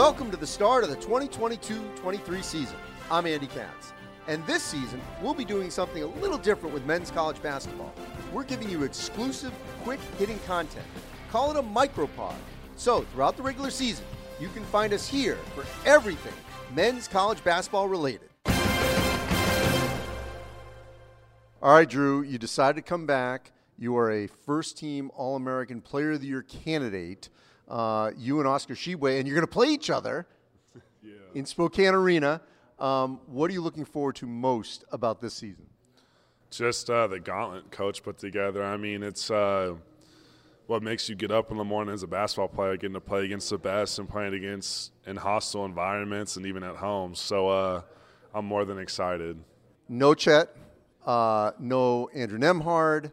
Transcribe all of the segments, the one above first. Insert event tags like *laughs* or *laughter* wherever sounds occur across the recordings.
Welcome to the start of the 2022 23 season. I'm Andy Katz. And this season, we'll be doing something a little different with men's college basketball. We're giving you exclusive, quick hitting content. Call it a micropod. So, throughout the regular season, you can find us here for everything men's college basketball related. All right, Drew, you decided to come back. You are a first team All American Player of the Year candidate. Uh, you and Oscar Tshiebwe, and you're going to play each other *laughs* Yeah. in Spokane Arena. Um, what are you looking forward to most about this season? Just uh, the gauntlet coach put together. I mean, it's uh, what makes you get up in the morning as a basketball player, getting to play against the best and playing against in hostile environments and even at home. So uh, I'm more than excited. No Chet, uh, no Andrew Nembhard,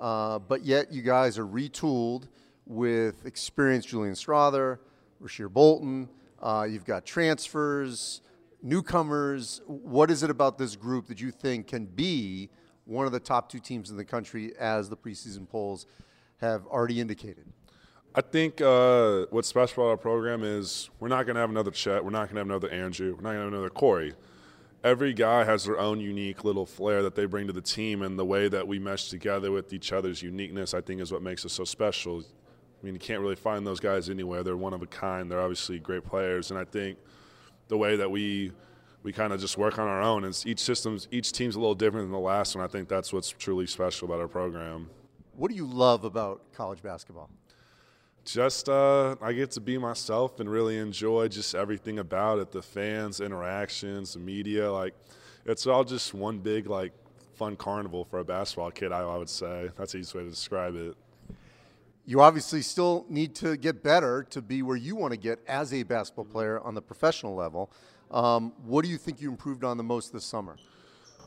uh, but yet you guys are retooled with experienced Julian Strawther, Rasir Bolton. Uh, you've got transfers, newcomers. What is it about this group that you think can be one of the top two teams in the country, as the preseason polls have already indicated? I think uh, what's special about our program is we're not going to have another Chet. We're not going to have another Andrew. We're not going to have another Corey. Every guy has their own unique little flair that they bring to the team, and the way that we mesh together with each other's uniqueness, I think, is what makes us so special. I mean, you can't really find those guys anywhere. They're one of a kind. They're obviously great players, and I think the way that we we kind of just work on our own, and each system's each team's a little different than the last one. I think that's what's truly special about our program. What do you love about college basketball? Just uh, I get to be myself and really enjoy just everything about it the fans, interactions, the media. Like, it's all just one big, like, fun carnival for a basketball kid, I, I would say. That's the easiest way to describe it. You obviously still need to get better to be where you want to get as a basketball player on the professional level. Um, what do you think you improved on the most this summer?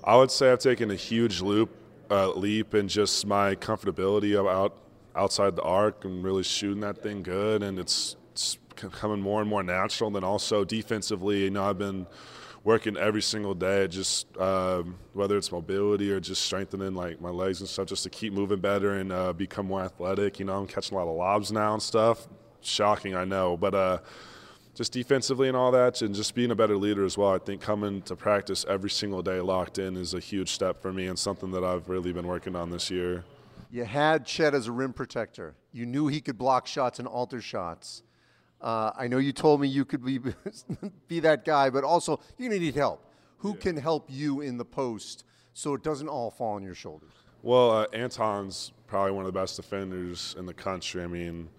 I would say I've taken a huge loop, uh, leap in just my comfortability about outside the arc and really shooting that thing good, and it's, it's more and more natural. And then also defensively, you know, I've been working every single day, just um, whether it's mobility or just strengthening like my legs and stuff, just to keep moving better and uh, become more athletic. You know, I'm catching a lot of lobs now and stuff. Shocking, I know, but. Uh, just defensively and all that, and just being a better leader as well. I think coming to practice every single day locked in is a huge step for me and something that I've really been working on this year. You had Chet as a rim protector. You knew he could block shots and alter shots. Uh, I know you told me you could be *laughs* be that guy, but also you're gonna need help. Who yeah. can help you in the post so it doesn't all fall on your shoulders? Well, uh, Anton's probably one of the best defenders in the country. I mean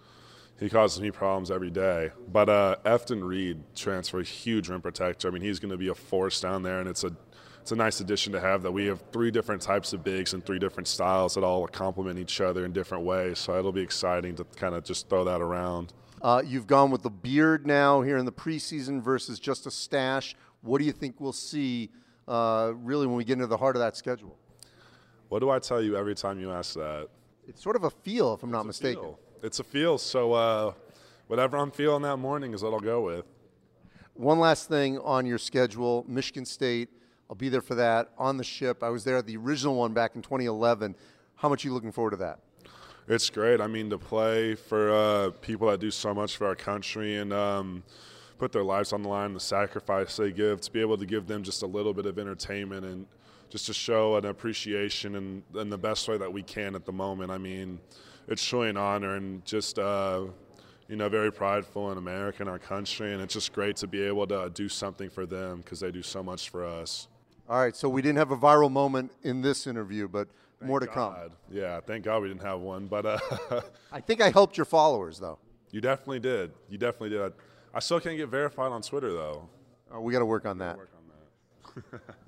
he causes me problems every day. But uh, Efton Reid transfer, huge rim protector. I mean, he's going to be a force down there, and it's a it's a nice addition to have that we have three different types of bigs and three different styles that all complement each other in different ways. So it'll be exciting to kind of just throw that around. Uh, you've gone with the beard now here in the preseason versus just a stash. What do you think we'll see uh, really when we get into the heart of that schedule? What do I tell you every time you ask that? It's sort of a feel, if I'm it's not mistaken. Feel it's a feel. So uh, whatever I'm feeling that morning is what I'll go with. One last thing on your schedule: Michigan State. I'll be there for that on the ship. I was there at the original one back in 2011. How much are you looking forward to that? It's great. I mean, to play for uh, people that do so much for our country and um, put their lives on the line, the sacrifice they give, to be able to give them just a little bit of entertainment and just to show an appreciation in, in the best way that we can at the moment. I mean, it's truly an honor and just uh, you know very prideful in America and our country, and it's just great to be able to do something for them because they do so much for us. All right, so we didn't have a viral moment in this interview, but thank more to God. come. Yeah, thank God we didn't have one, but uh, *laughs* I think I helped your followers though. You definitely did. You definitely did. I, I still can't get verified on Twitter though. Uh, we got to work on that. Work on that. *laughs*